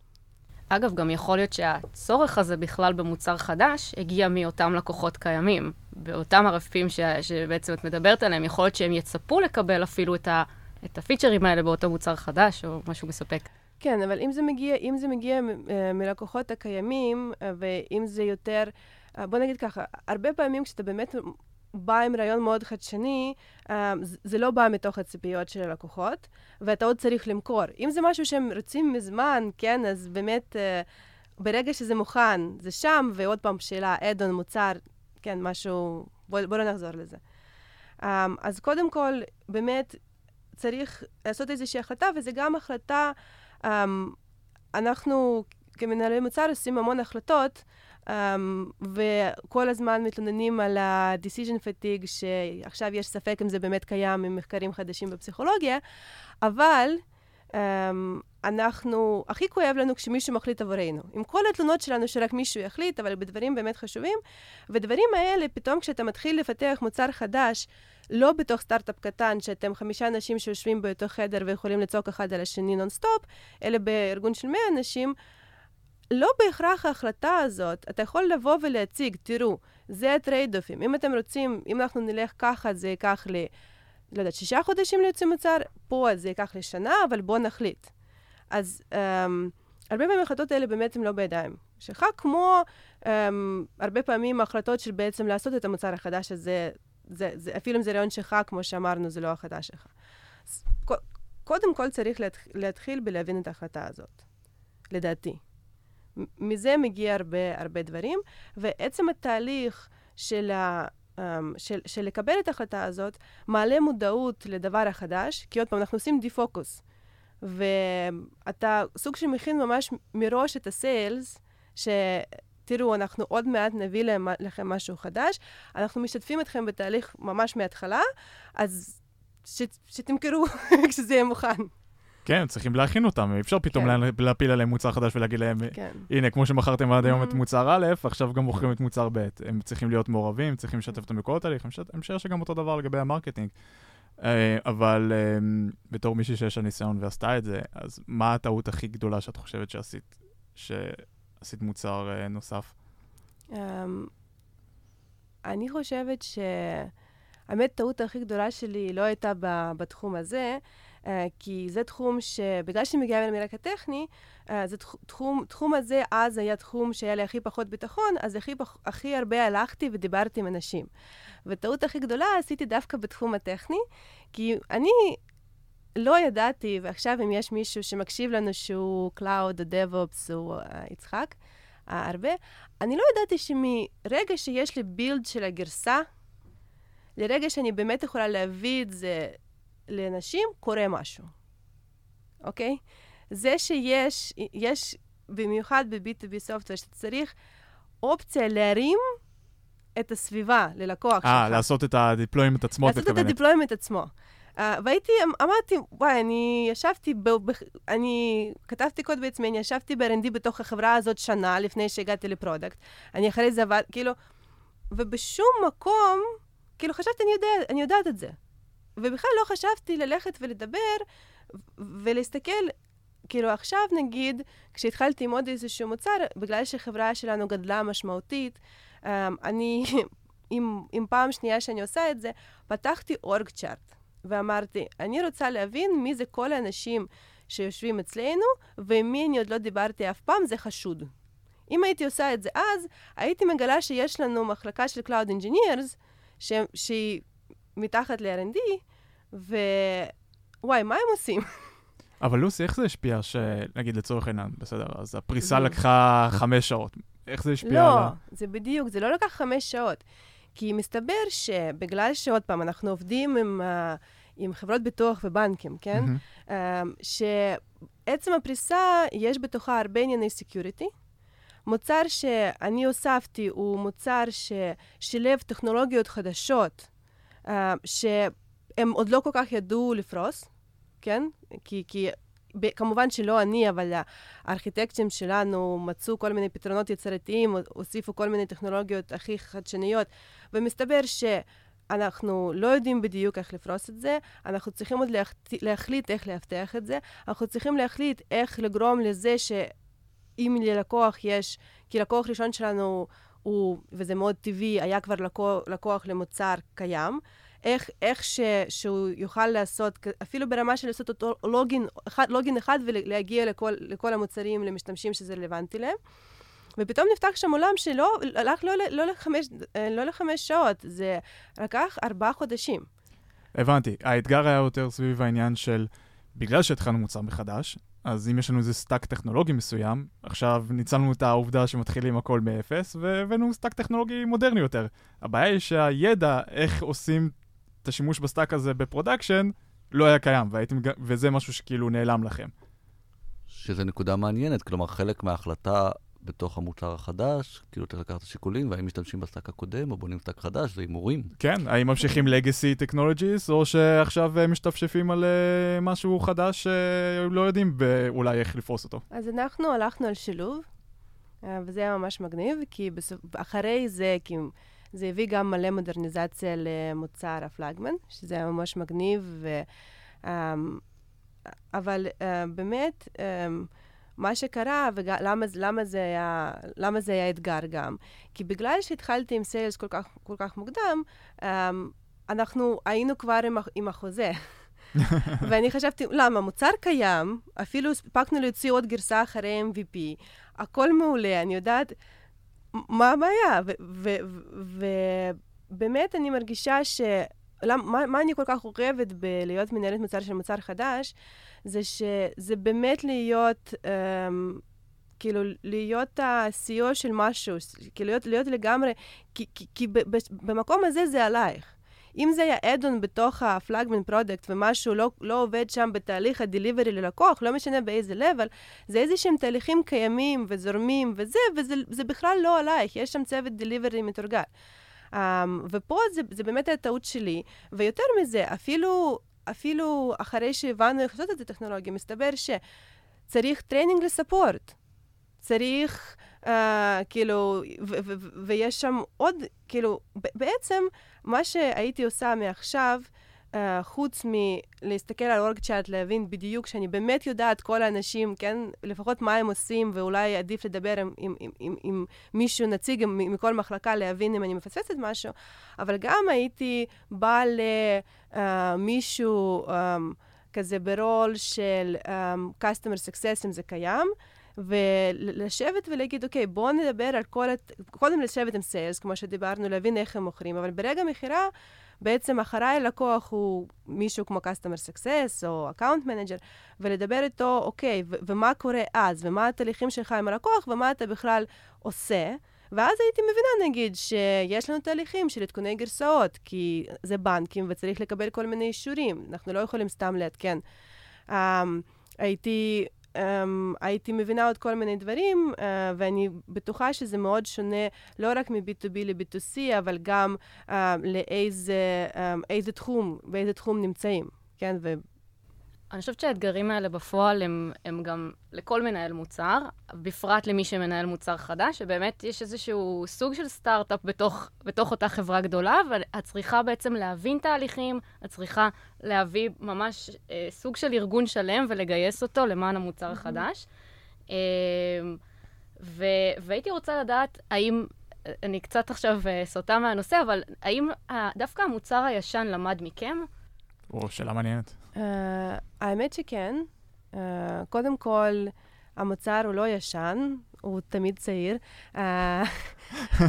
אגב, גם יכול להיות שהצורך הזה בכלל במוצר חדש הגיע מאותם לקוחות קיימים. באותם הרפים ש... שבעצם את מדברת עליהם, יכול להיות שהם יצפו לקבל אפילו את, ה... את הפיצ'רים האלה באותו מוצר חדש, או משהו מספק. כן, אבל אם זה מגיע, אם זה מגיע uh, מלקוחות הקיימים, uh, ואם זה יותר... Uh, בוא נגיד ככה, הרבה פעמים כשאתה באמת בא עם רעיון מאוד חדשני, um, זה לא בא מתוך הציפיות של הלקוחות, ואתה עוד צריך למכור. אם זה משהו שהם רוצים מזמן, כן, אז באמת, uh, ברגע שזה מוכן, זה שם, ועוד פעם, שאלה, אדון, מוצר, כן, משהו, בואו בוא לא נחזור לזה. Um, אז קודם כל, באמת, צריך לעשות איזושהי החלטה, וזה גם החלטה, אנחנו כמנהלי מוצר עושים המון החלטות, Um, וכל הזמן מתלוננים על ה-decision fatigue, שעכשיו יש ספק אם זה באמת קיים עם מחקרים חדשים בפסיכולוגיה, אבל um, אנחנו, הכי כואב לנו כשמישהו מחליט עבורנו. עם כל התלונות שלנו שרק מישהו יחליט, אבל בדברים באמת חשובים, ודברים האלה, פתאום כשאתה מתחיל לפתח מוצר חדש, לא בתוך סטארט-אפ קטן, שאתם חמישה אנשים שיושבים באותו חדר ויכולים לצעוק אחד על השני נונסטופ, אלא בארגון של מאה אנשים, לא בהכרח ההחלטה הזאת, אתה יכול לבוא ולהציג, תראו, זה הטרייד-אופים. אם אתם רוצים, אם אנחנו נלך ככה, זה ייקח ל... לא יודעת, שישה חודשים להוציא מוצר, פה זה ייקח לשנה, אבל בואו נחליט. אז um, הרבה פעמים ההחלטות האלה באמת הן לא בידיים שלך, כמו um, הרבה פעמים ההחלטות של בעצם לעשות את המוצר החדש הזה, זה, זה, אפילו אם זה רעיון שלך, כמו שאמרנו, זה לא החלטה שלך. אז, קודם כל צריך להתח, להתחיל בלהבין את ההחלטה הזאת, לדעתי. מזה מגיע הרבה, הרבה דברים, ועצם התהליך של, ה, um, של, של לקבל את ההחלטה הזאת, מעלה מודעות לדבר החדש, כי עוד פעם, אנחנו עושים דיפוקוס. ואתה סוג של מכין ממש מראש את ה sales, שתראו, אנחנו עוד מעט נביא לכם משהו חדש, אנחנו משתפים אתכם בתהליך ממש מההתחלה, אז ש, שתמכרו כשזה יהיה מוכן. כן, צריכים להכין אותם, אי אפשר פתאום כן. להפיל עליהם מוצר חדש ולהגיד להם, כן. הנה, כמו שמכרתם עד היום את mm-hmm. מוצר א', עכשיו גם מוכרים את מוצר ב'. הם צריכים להיות מעורבים, צריכים לשתף אותם בכל התהליך, אני משער שגם אותו דבר לגבי ה marketing. אה, אבל אה, בתור מישהי שיש לה ניסיון ועשתה את זה, אז מה הטעות הכי גדולה שאת חושבת שעשית, שעשית מוצר אה, נוסף? אמ, אני חושבת ש... האמת, הטעות הכי גדולה שלי לא הייתה בתחום הזה, כי זה תחום שבגלל שאני מגיעה מרקע הטכני, זה תחום, תחום הזה אז היה תחום שהיה לי הכי פחות ביטחון, אז הכי, הכי הרבה הלכתי ודיברתי עם אנשים. וטעות הכי גדולה עשיתי דווקא בתחום הטכני, כי אני לא ידעתי, ועכשיו אם יש מישהו שמקשיב לנו שהוא Cloud או DevOps או uh, יצחק, uh, הרבה, אני לא ידעתי שמרגע שיש לי בילד של הגרסה, לרגע שאני באמת יכולה להביא את זה לאנשים, קורה משהו, אוקיי? זה שיש, יש, במיוחד ב-B2B סופטוור, שאתה צריך אופציה להרים את הסביבה ללקוח שלך. אה, לעשות את ה deployment עצמו, לעשות את ה deployment עצמו. Uh, והייתי, אמ, אמרתי, וואי, אני ישבתי, ב, ב, אני כתבתי קוד בעצמי, אני ישבתי ב-R&D בתוך החברה הזאת שנה לפני שהגעתי ל product. אני אחרי זה עובדת, כאילו, ובשום מקום, כאילו, חשבתי, אני, יודע, אני יודעת את זה. ובכלל לא חשבתי ללכת ולדבר ולהסתכל, כאילו, עכשיו נגיד, כשהתחלתי עם עוד איזשהו מוצר, בגלל שהחברה שלנו גדלה משמעותית, Um, אני, עם, עם פעם שנייה שאני עושה את זה, פתחתי אורג צ'ארט, ואמרתי, אני רוצה להבין מי זה כל האנשים שיושבים אצלנו, ועם מי אני עוד לא דיברתי אף פעם, זה חשוד. אם הייתי עושה את זה אז, הייתי מגלה שיש לנו מחלקה של Cloud Engineers, ש... שהיא מתחת ל-R&D, ווואי, מה הם עושים? אבל לוסי, איך זה השפיע שנגיד לצורך העניין, בסדר, אז הפריסה לקחה חמש שעות. איך זה השפיע לא, על ה... לא, זה בדיוק, זה לא לקח חמש שעות. כי מסתבר שבגלל שעוד פעם, אנחנו עובדים עם, uh, עם חברות ביטוח ובנקים, כן? Mm-hmm. Uh, שעצם הפריסה, יש בתוכה הרבה ענייני security. מוצר שאני הוספתי הוא מוצר ששילב טכנולוגיות חדשות, שהם עוד לא כל כך ידעו לפרוס, כן? כי, כי כמובן שלא אני, אבל הארכיטקטים שלנו מצאו כל מיני פתרונות יצירתיים, הוסיפו כל מיני טכנולוגיות הכי חדשניות, ומסתבר ש... אנחנו לא יודעים בדיוק איך לפרוס את זה, אנחנו צריכים עוד להח... להחליט איך לאבטח את זה, אנחנו צריכים להחליט איך לגרום לזה שאם ללקוח יש, כי לקוח ראשון שלנו הוא, וזה מאוד טבעי, היה כבר לקוח, לקוח למוצר קיים, איך, איך ש, שהוא יוכל לעשות, אפילו ברמה של לעשות אותו login אחד, login אחד ולהגיע לכל, לכל המוצרים, למשתמשים שזה רלוונטי להם. ופתאום נפתח שם עולם שלא, הלך לא, לא, לחמש, לא לחמש שעות, זה לקח ארבעה חודשים. הבנתי. האתגר היה יותר סביב העניין של, בגלל שהתחלנו מוצר מחדש, אז אם יש לנו איזה stack טכנולוגי מסוים, עכשיו ניצלנו את העובדה שמתחילים הכל מאפס, והבאנו stack טכנולוגי מודרני יותר. הבעיה היא שהידע, איך עושים את השימוש ב stack הזה ב production, לא היה קיים, והייתם, וזה משהו שכאילו נעלם לכם. שזה נקודה מעניינת, כלומר, חלק מההחלטה בתוך המוצר החדש, כאילו צריך לקחת את השיקולים, והאם משתמשים ב stack הקודם או בונים stack חדש, זה הימורים. כן, האם ממשיכים legacy technologies, או שעכשיו משתפשפים על uh, משהו חדש שלא יודעים אולי איך לפרוס אותו. אז אנחנו הלכנו על שילוב, אה, וזה היה ממש מגניב, כי בסופ... אחרי זה, כי... זה הביא גם מלא מודרניזציה למוצר הפלאגמן, שזה היה ממש מגניב, ו, um, אבל uh, באמת, um, מה שקרה, ולמה למה זה, היה, למה זה היה אתגר גם, כי בגלל שהתחלתי עם סיילס כל כך, כל כך מוקדם, um, אנחנו היינו כבר עם, עם החוזה. ואני חשבתי, למה? מוצר קיים, אפילו הספקנו להוציא עוד גרסה אחרי MVP, הכל מעולה, אני יודעת, מה הבעיה? ובאמת אני מרגישה ש... למ, מה, מה אני כל כך אוהבת בלהיות מנהלת מוצר של מוצר חדש, זה שזה באמת להיות, um, כאילו, להיות ה-CEO של משהו, כאילו להיות, להיות לגמרי, כי, כי, כי ב, ב, במקום הזה זה עלייך. אם זה היה add-on בתוך ה flagship product ומשהו לא, לא עובד שם בתהליך ה delivery ללקוח, לא משנה באיזה level, זה איזה שהם תהליכים קיימים וזורמים וזה, וזה בכלל לא עלייך, יש שם צוות delivery מתורגל. Um, ופה זה, זה באמת הטעות שלי, ויותר מזה, אפילו, אפילו אחרי שהבנו איך לעשות את הטכנולוגיה, מסתבר שצריך training ל support. צריך, uh, כאילו, ויש שם עוד, כאילו, בעצם מה שהייתי עושה מעכשיו, uh, חוץ מלהסתכל על org chart, להבין בדיוק שאני באמת יודעת כל האנשים, כן, לפחות מה הם עושים, ואולי עדיף לדבר עם, עם, עם, עם, עם מישהו, נציג מכל מחלקה, להבין אם אני מפספסת משהו, אבל גם הייתי באה למישהו uh, um, כזה ברול של um, customer success, אם זה קיים, ולשבת ולהגיד, אוקיי, בואו נדבר על כל... קודם לשבת עם סיילס, כמו שדיברנו, להבין איך הם מוכרים, אבל ברגע מכירה, בעצם אחריי הלקוח הוא מישהו כמו Customer Success או Account Manager, ולדבר איתו, אוקיי, ומה קורה אז, ומה התהליכים שלך עם הלקוח, ומה אתה בכלל עושה. ואז הייתי מבינה, נגיד, שיש לנו תהליכים של עדכוני גרסאות, כי זה בנקים וצריך לקבל כל מיני אישורים, אנחנו לא יכולים סתם לעדכן. Um, הייתי um, הייתי מבינה עוד כל מיני דברים, uh, ואני בטוחה שזה מאוד שונה לא רק מ-B2B ל-B2C, אבל גם uh, לאיזה um, תחום, באיזה תחום נמצאים, כן? ו- אני חושבת שהאתגרים האלה בפועל הם, הם גם לכל מנהל מוצר, בפרט למי שמנהל מוצר חדש, שבאמת יש איזשהו סוג של סטארט-אפ בתוך, בתוך אותה חברה גדולה, ואת צריכה בעצם להבין תהליכים, את צריכה להביא ממש אה, סוג של ארגון שלם ולגייס אותו למען המוצר החדש. אה, ו, והייתי רוצה לדעת האם, אני קצת עכשיו אה, סוטה מהנושא, אבל האם דווקא המוצר הישן למד מכם? או, שאלה מעניינת. Uh, האמת שכן. Uh, קודם כל, המוצר הוא לא ישן, הוא תמיד צעיר. Uh, uh,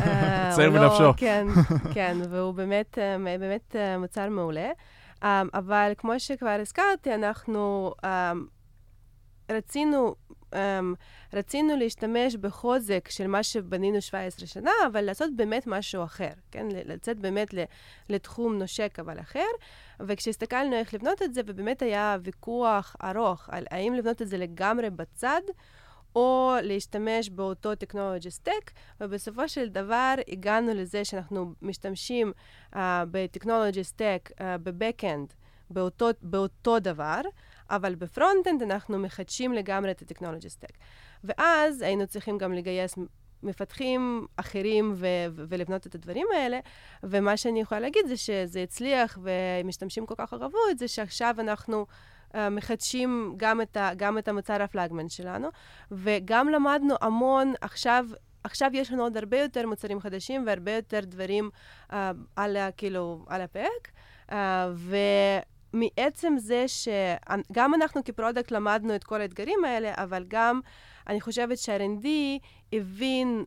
צעיר בנפשו. לא, כן, כן, והוא באמת, באמת מוצר מעולה. Um, אבל כמו שכבר הזכרתי, אנחנו um, רצינו um, רצינו להשתמש בחוזק של מה שבנינו 17 שנה, אבל לעשות באמת משהו אחר, כן? לצאת באמת לתחום נושק אבל אחר. וכשהסתכלנו איך לבנות את זה, ובאמת היה ויכוח ארוך על האם לבנות את זה לגמרי בצד, או להשתמש באותו technology stack, ובסופו של דבר הגענו לזה שאנחנו משתמשים uh, ב technology stack uh, ב back-end באותו, באותו דבר, אבל ב front-end אנחנו מחדשים לגמרי את ה technology stack. ואז היינו צריכים גם לגייס מפתחים אחרים ו- ו- ולבנות את הדברים האלה. ומה שאני יכולה להגיד זה שזה הצליח ומשתמשים כל כך אהבו את זה, שעכשיו אנחנו uh, מחדשים גם את, ה- גם את המוצר ה flagman שלנו, וגם למדנו המון עכשיו. עכשיו יש לנו עוד הרבה יותר מוצרים חדשים והרבה יותר דברים uh, על, כאילו, על הפרק, uh, ומעצם זה שגם אנחנו כ product למדנו את כל האתגרים האלה, אבל גם אני חושבת ש-R&D הבין,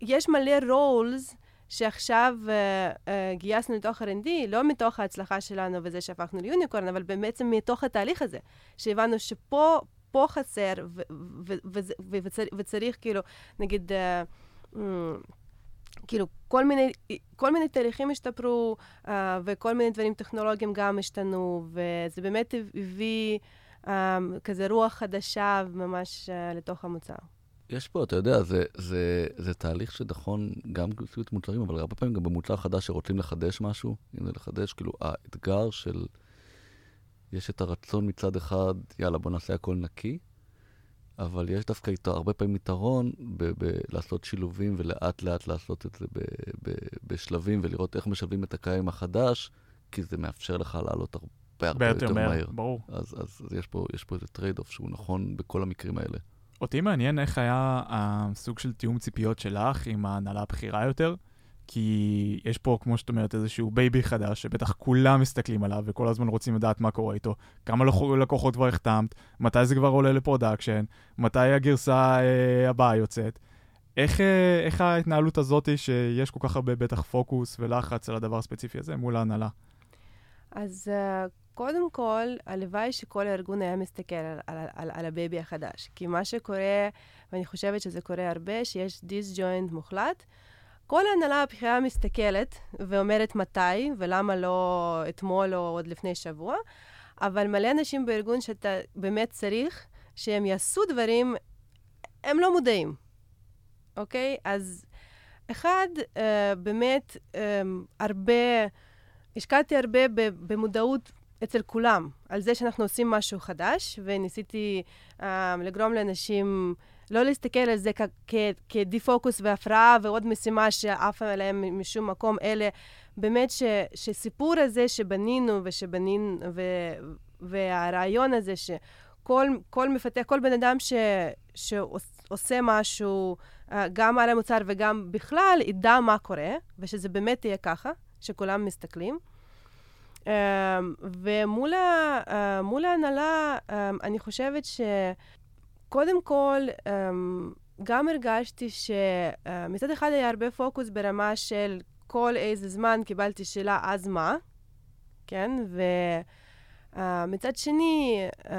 יש מלא roles שעכשיו uh, uh, גייסנו לתוך R&D, לא מתוך ההצלחה שלנו וזה שהפכנו ל unicorn, אבל בעצם מתוך התהליך הזה, שהבנו שפה פה חסר, וצריך, כאילו, נגיד, uh, כאילו, כל מיני, כל מיני תהליכים השתפרו, uh, וכל מיני דברים טכנולוגיים גם השתנו, וזה באמת הביא um, כזה רוח חדשה ממש uh, לתוך המוצר. יש פה, אתה יודע, זה, זה, זה תהליך שנכון גם בסביבות מוצרים, אבל הרבה פעמים גם במוצר חדש שרוצים לחדש משהו, אם זה לחדש, כאילו, האתגר של... יש את הרצון מצד אחד, יאללה, בוא נעשה הכל נקי, אבל יש דווקא איתו הרבה פעמים יתרון בלעשות שילובים ולאט לאט לעשות את זה ב, ב, בשלבים ולראות איך משלבים את הקיים החדש, כי זה מאפשר לך לעלות הרבה הרבה יותר, יותר מהר. ברור. אז, אז, אז יש, פה, יש פה איזה trade-off שהוא נכון בכל המקרים האלה. אותי מעניין איך היה הסוג של תיאום ציפיות שלך עם ההנהלה הבכירה יותר, כי יש פה, כמו שאת אומרת, איזשהו baby חדש, שבטח כולם מסתכלים עליו וכל הזמן רוצים לדעת מה קורה איתו, כמה לקוחות כבר החתמת, מתי זה כבר עולה ל production, מתי הגרסה אה, הבאה יוצאת. איך, אה, איך ההתנהלות הזאת, שיש כל כך הרבה בטח פוקוס ולחץ על הדבר הספציפי הזה מול ההנהלה? אז uh, קודם כל, הלוואי שכל הארגון היה מסתכל על, על, על, על ה baby החדש. כי מה שקורה, ואני חושבת שזה קורה הרבה, שיש disjoint מוחלט כל ההנהלה הבכירה מסתכלת ואומרת מתי, ולמה לא אתמול או עוד לפני שבוע, אבל מלא אנשים בארגון שאתה באמת צריך שהם יעשו דברים, הם לא מודעים, אוקיי? אז אחד, uh, באמת, um, הרבה, השקעתי הרבה במודעות אצל כולם, על זה שאנחנו עושים משהו חדש, וניסיתי um, לגרום לאנשים לא להסתכל על זה כדיפוקוס והפרעה ועוד משימה שעפה עליהם משום מקום, אלא באמת ש, שסיפור הזה שבנינו ושבנינו, ו, והרעיון הזה שכל מפתח, כל בן אדם ש, שעושה משהו, אה, גם על המוצר וגם בכלל, ידע מה קורה, ושזה באמת יהיה ככה, שכולם מסתכלים. Um, ומול uh, ההנהלה, um, אני חושבת שקודם כל, um, גם הרגשתי שמצד uh, אחד היה הרבה פוקוס ברמה של כל איזה זמן קיבלתי שאלה, אז מה? כן? ומצד uh, שני, um,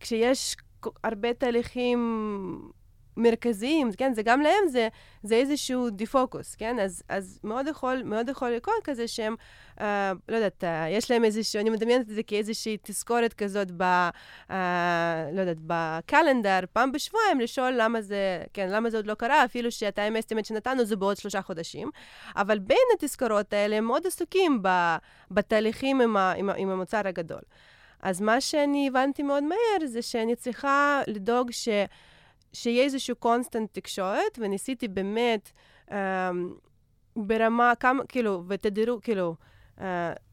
כשיש הרבה תהליכים מרכזיים, כן? זה גם להם, זה, זה איזשהו דיפוקוס, כן? אז, אז מאוד יכול, מאוד יכול לקרות כזה שהם, אה, לא יודעת, אה, יש להם איזשהו, אני מדמיינת את זה כאיזושהי תזכורת כזאת ב... אה, לא יודעת, בקלנדר, פעם בשבועיים, לשאול למה זה, כן, למה זה עוד לא קרה, אפילו שהטיים אסטימט שנתנו זה בעוד שלושה חודשים. אבל בין התזכורות האלה הם מאוד עסוקים ב, בתהליכים עם, ה, עם, עם המוצר הגדול. אז מה שאני הבנתי מאוד מהר זה שאני צריכה לדאוג ש... שיהיה איזשהו קונסטנט תקשורת, וניסיתי באמת um, ברמה, כמה, כאילו, ותדירו, כאילו, uh,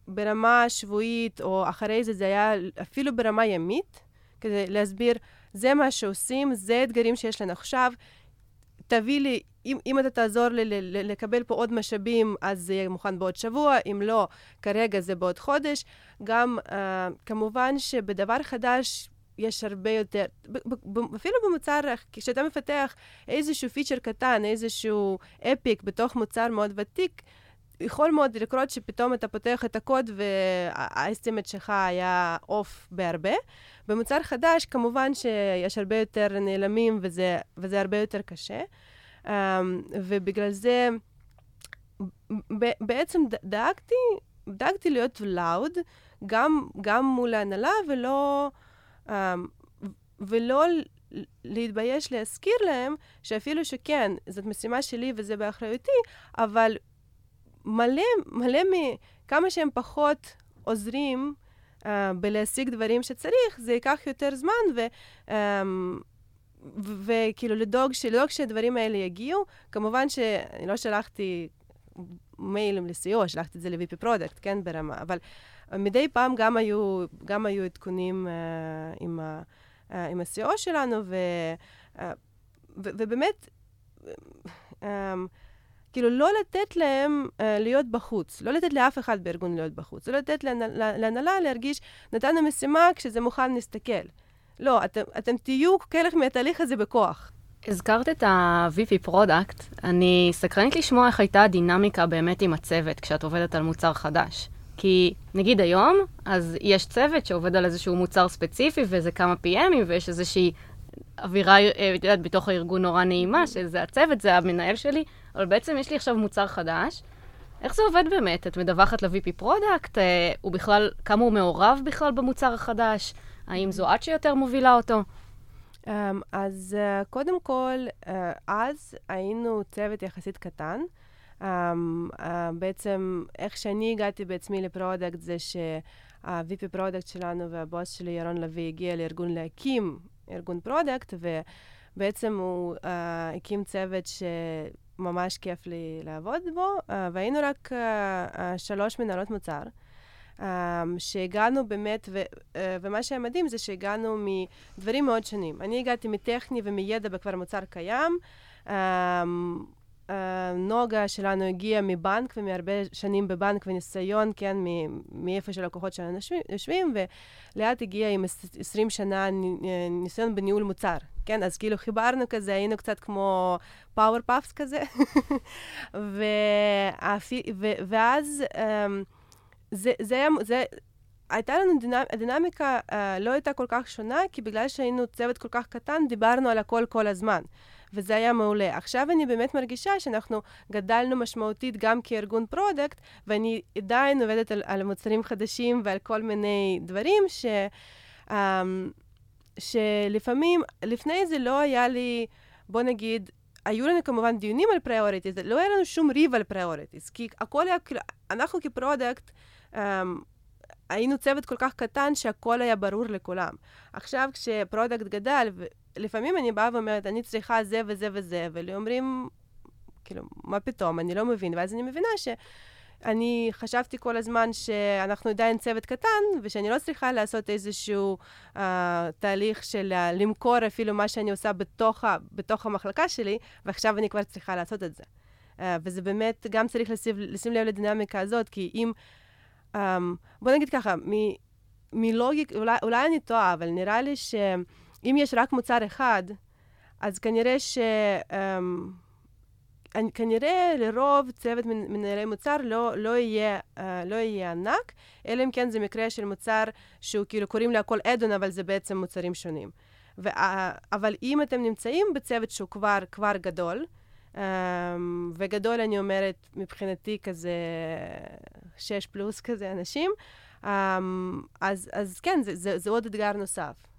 ברמה שבועית, או אחרי זה, זה היה אפילו ברמה ימית, כדי להסביר, זה מה שעושים, זה אתגרים שיש לנו עכשיו. תביא לי, אם, אם אתה תעזור לי לקבל פה עוד משאבים, אז זה יהיה מוכן בעוד שבוע, אם לא, כרגע זה בעוד חודש. גם, uh, כמובן שבדבר חדש, יש הרבה יותר, אפילו במוצר, כשאתה מפתח איזשהו פיצ'ר קטן, איזשהו אפיק בתוך מוצר מאוד ותיק, יכול מאוד לקרות שפתאום אתה פותח את הקוד והאסטימט שלך היה אוף בהרבה. במוצר חדש, כמובן שיש הרבה יותר נעלמים וזה, וזה הרבה יותר קשה. Um, ובגלל זה בעצם דאגתי, דאגתי להיות לאוד, גם, גם מול ההנהלה ולא... Um, ולא להתבייש להזכיר להם שאפילו שכן, זאת משימה שלי וזה באחריותי, אבל מלא, מלא מכמה שהם פחות עוזרים uh, בלהשיג דברים שצריך, זה ייקח יותר זמן, ו... Um, וכאילו לדאוג, לדאוג שהדברים האלה יגיעו. כמובן שאני לא שלחתי מיילים ל-CEO, שלחתי את זה ל-VP product, כן, ברמה, אבל מדי פעם גם היו, גם היו עדכונים uh, עם, uh, עם ה-CEO שלנו, ו, uh, ו, ובאמת, um, כאילו לא לתת להם uh, להיות בחוץ, לא לתת לאף אחד בארגון להיות בחוץ, לא לתת להנהלה להרגיש, נתנו משימה, כשזה מוכן נסתכל. לא, אתם, אתם תהיו חלק מהתהליך הזה בכוח. הזכרת את ה-VP product, אני סקרנית לשמוע איך הייתה הדינמיקה באמת עם הצוות כשאת עובדת על מוצר חדש. כי נגיד היום, אז יש צוות שעובד על איזשהו מוצר ספציפי, וזה כמה PM ים, ויש איזושהי אווירה, אה, את יודעת, בתוך הארגון נורא נעימה, שזה הצוות, זה המנהל שלי, אבל בעצם יש לי עכשיו מוצר חדש. איך זה עובד באמת? את מדווחת ל-VP product? אה, הוא בכלל, כמה הוא מעורב בכלל במוצר החדש? האם זו את שיותר מובילה אותו? Um, אז uh, קודם כל, uh, אז היינו צוות יחסית קטן. Um, uh, בעצם, איך שאני הגעתי בעצמי ל product זה שה-VP product שלנו והבוס שלי, ירון לביא, הגיע לארגון להקים ארגון product, ובעצם הוא uh, הקים צוות שממש כיף לי לעבוד בו, uh, והיינו רק uh, uh, שלוש מנהלות מוצר. Um, שהגענו באמת, ו, uh, ומה שהיה מדהים זה שהגענו מדברים מאוד שונים. אני הגעתי מטכני ומידע בכבר מוצר קיים. Um, נוגה שלנו הגיעה מבנק ומהרבה שנים בבנק וניסיון, כן, מאיפה שהלקוחות שלנו יושבים, וליאת הגיעה עם 20 שנה ניסיון בניהול מוצר. כן, אז כאילו חיברנו כזה, היינו קצת כמו power puffs כזה. ואז... Um, זה, היה, זה, הייתה לנו דינמ, הדינמיקה uh, לא הייתה כל כך שונה, כי בגלל שהיינו צוות כל כך קטן, דיברנו על הכל כל הזמן. וזה היה מעולה. עכשיו אני באמת מרגישה שאנחנו גדלנו משמעותית גם כארגון product, ואני עדיין עובדת על, על מוצרים חדשים ועל כל מיני דברים ש... Um, שלפעמים, לפני זה לא היה לי, בוא נגיד, היו לנו כמובן דיונים על priorities, לא היה לנו שום ריב על priorities, כי הכל היה, כאילו, אנחנו כ product, um, היינו צוות כל כך קטן שהכל היה ברור לכולם. עכשיו, כש product גדל, לפעמים אני באה ואומרת, אני צריכה זה וזה וזה, ולי אומרים, כאילו, מה פתאום, אני לא מבין. ואז אני מבינה ש... אני חשבתי כל הזמן שאנחנו עדיין צוות קטן, ושאני לא צריכה לעשות איזשהו uh, תהליך של uh, למכור אפילו מה שאני עושה בתוך, בתוך המחלקה שלי, ועכשיו אני כבר צריכה לעשות את זה. Uh, וזה באמת, גם צריך לשים, לשים לב לדינמיקה הזאת, כי אם... Um, בוא נגיד ככה, מ, מלוגיק, אולי, אולי אני טועה, אבל נראה לי שאם יש רק מוצר אחד, אז כנראה ש... אני, כנראה לרוב צוות מנהלי מוצר לא, לא, יהיה, uh, לא יהיה ענק, אלא אם כן זה מקרה של מוצר שהוא כאילו קוראים להכל אדון, אבל זה בעצם מוצרים שונים. ו, אבל אם אתם נמצאים בצוות שהוא כבר, כבר גדול, um, וגדול אני אומרת מבחינתי כזה שש פלוס כזה אנשים, um, אז, אז כן, זה, זה, זה עוד אתגר נוסף.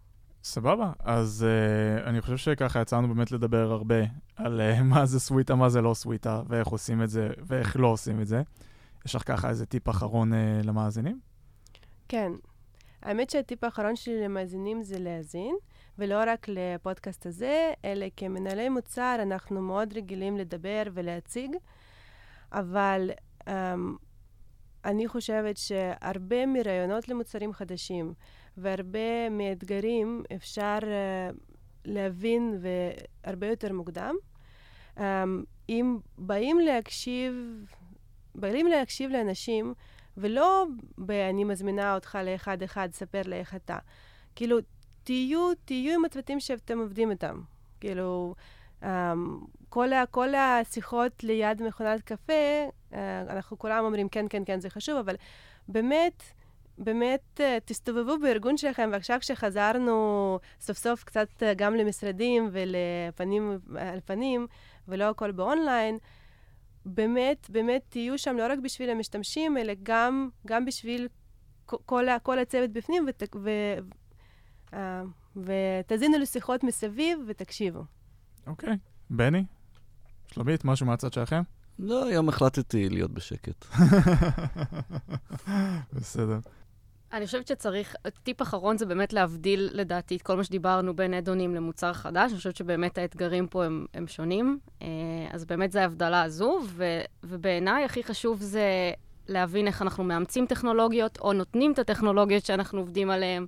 סבבה, אז uh, אני חושב שככה יצאנו באמת לדבר הרבה על uh, מה זה סוויטה, מה זה לא סוויטה, ואיך עושים את זה, ואיך לא עושים את זה. יש לך ככה איזה טיפ אחרון uh, למאזינים? כן. האמת שהטיפ האחרון שלי למאזינים זה להאזין, ולא רק לפודקאסט הזה, אלא כמנהלי מוצר אנחנו מאוד רגילים לדבר ולהציג, אבל um, אני חושבת שהרבה מרעיונות למוצרים חדשים, והרבה מאתגרים אפשר uh, להבין והרבה יותר מוקדם. Um, אם באים להקשיב, באים להקשיב לאנשים, ולא ב"אני מזמינה אותך לאחד-אחד, ספר לי איך אתה". כאילו, תהיו, תהיו עם הצוותים שאתם עובדים איתם. כאילו, um, כל, ה, כל השיחות ליד מכונת קפה, uh, אנחנו כולם אומרים, כן, כן, כן, זה חשוב, אבל באמת, באמת uh, תסתובבו בארגון שלכם, ועכשיו כשחזרנו סוף סוף קצת uh, גם למשרדים ולפנים על פנים, ולא הכל באונליין, באמת, באמת תהיו שם לא רק בשביל המשתמשים, אלא גם, גם בשביל כל, כל הצוות בפנים, ות, ו, uh, ותזינו לשיחות מסביב ותקשיבו. אוקיי. Okay. בני? שלומית, משהו מהצד שלכם? לא, היום החלטתי להיות בשקט. בסדר. אני חושבת שצריך, טיפ אחרון זה באמת להבדיל, לדעתי, את כל מה שדיברנו בין אדונים למוצר חדש. אני חושבת שבאמת האתגרים פה הם, הם שונים. אה, אז באמת זה ההבדלה הזו, ו, ובעיניי הכי חשוב זה להבין איך אנחנו מאמצים טכנולוגיות, או נותנים את הטכנולוגיות שאנחנו עובדים עליהן,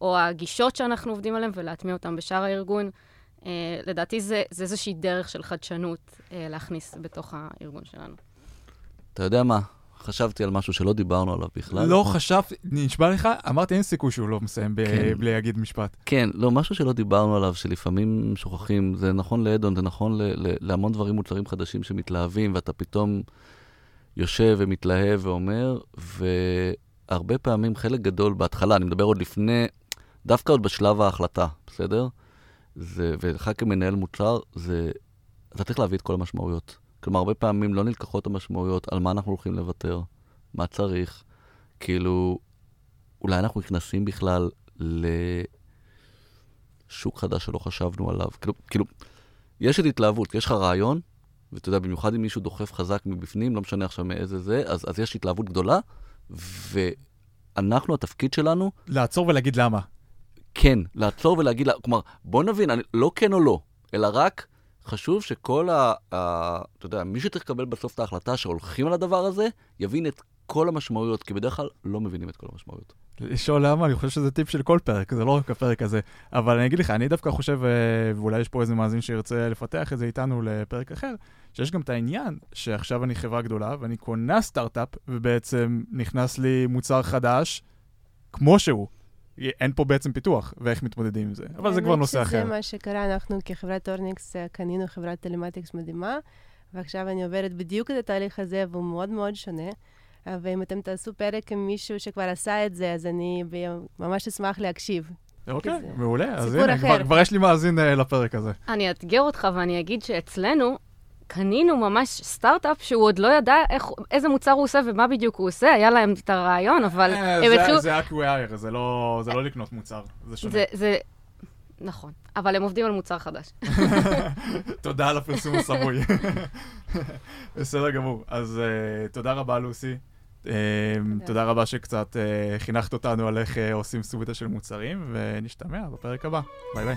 או הגישות שאנחנו עובדים עליהן, ולהטמיע אותן בשאר הארגון. Uh, לדעתי זה, זה איזושהי דרך של חדשנות uh, להכניס בתוך הארגון שלנו. אתה יודע מה? חשבתי על משהו שלא דיברנו עליו בכלל. לא חשבתי, נשבע לך, אמרתי אין סיכוי שהוא לא מסיים ב- כן. בלי להגיד משפט. כן, לא, משהו שלא דיברנו עליו, שלפעמים שוכחים, זה נכון לאדון, זה נכון ל- ל- להמון דברים, מוצרים חדשים שמתלהבים, ואתה פתאום יושב ומתלהב ואומר, והרבה פעמים, חלק גדול בהתחלה, אני מדבר עוד לפני, דווקא עוד בשלב ההחלטה, בסדר? זה, ולך כמנהל מוצר, זה, אתה צריך להביא את כל המשמעויות. כלומר, הרבה פעמים לא נלקחות המשמעויות על מה אנחנו הולכים לוותר, מה צריך. כאילו, אולי אנחנו נכנסים בכלל לשוק חדש שלא חשבנו עליו. כאילו, כאילו, יש את התלהבות, יש לך רעיון, ואתה יודע, במיוחד אם מישהו דוחף חזק מבפנים, לא משנה עכשיו מאיזה זה, אז, אז יש התלהבות גדולה, ואנחנו, התפקיד שלנו... לעצור ולהגיד למה. כן, לעצור ולהגיד, כלומר, בוא נבין, אני, לא כן או לא, אלא רק חשוב שכל ה... ה אתה יודע, מי שצריך לקבל בסוף את ההחלטה שהולכים על הדבר הזה, יבין את כל המשמעויות, כי בדרך כלל לא מבינים את כל המשמעויות. לשאול למה, אני חושב שזה טיפ של כל פרק, זה לא רק הפרק הזה. אבל אני אגיד לך, אני דווקא חושב, אה, ואולי יש פה איזה מאזין שירצה לפתח את זה איתנו לפרק אחר, שיש גם את העניין שעכשיו אני חברה גדולה ואני קונה סטארט-אפ, ובעצם נכנס לי מוצר חדש, כמו שהוא. אין פה בעצם פיתוח, ואיך מתמודדים עם זה. אבל זה כבר נושא אחר. זה מה שקרה, אנחנו כחברת אורניקס אה, קנינו חברת telematics מדהימה, ועכשיו אני עוברת בדיוק את התהליך הזה, והוא מאוד מאוד שונה. ואם אתם תעשו פרק עם מישהו שכבר עשה את זה, אז אני ממש אשמח להקשיב. אוקיי. מעולה. אז הנה. כבר- כבר יש לי מאזין אה, לפרק הזה. אני אאתגר אותך ואני אגיד שאצלנו קנינו ממש סטארט-אפ שהוא עוד לא ידע איך, איזה מוצר הוא עושה ומה בדיוק הוא עושה, היה להם את הרעיון, אבל אה, הם זה- התחילו... זה acqui-hire, זה לא זה לא לקנות מוצר, זה שונה. זה, זה... נכון, אבל הם עובדים על מוצר חדש. תודה על הפרסום הסמוי. בסדר גמור. אז uh, תודה רבה, לוסי. Um, תודה רבה שקצת uh, חינכת אותנו על איך uh, עושים סוביטה של מוצרים, ונשתמע בפרק הבא. ביי ביי.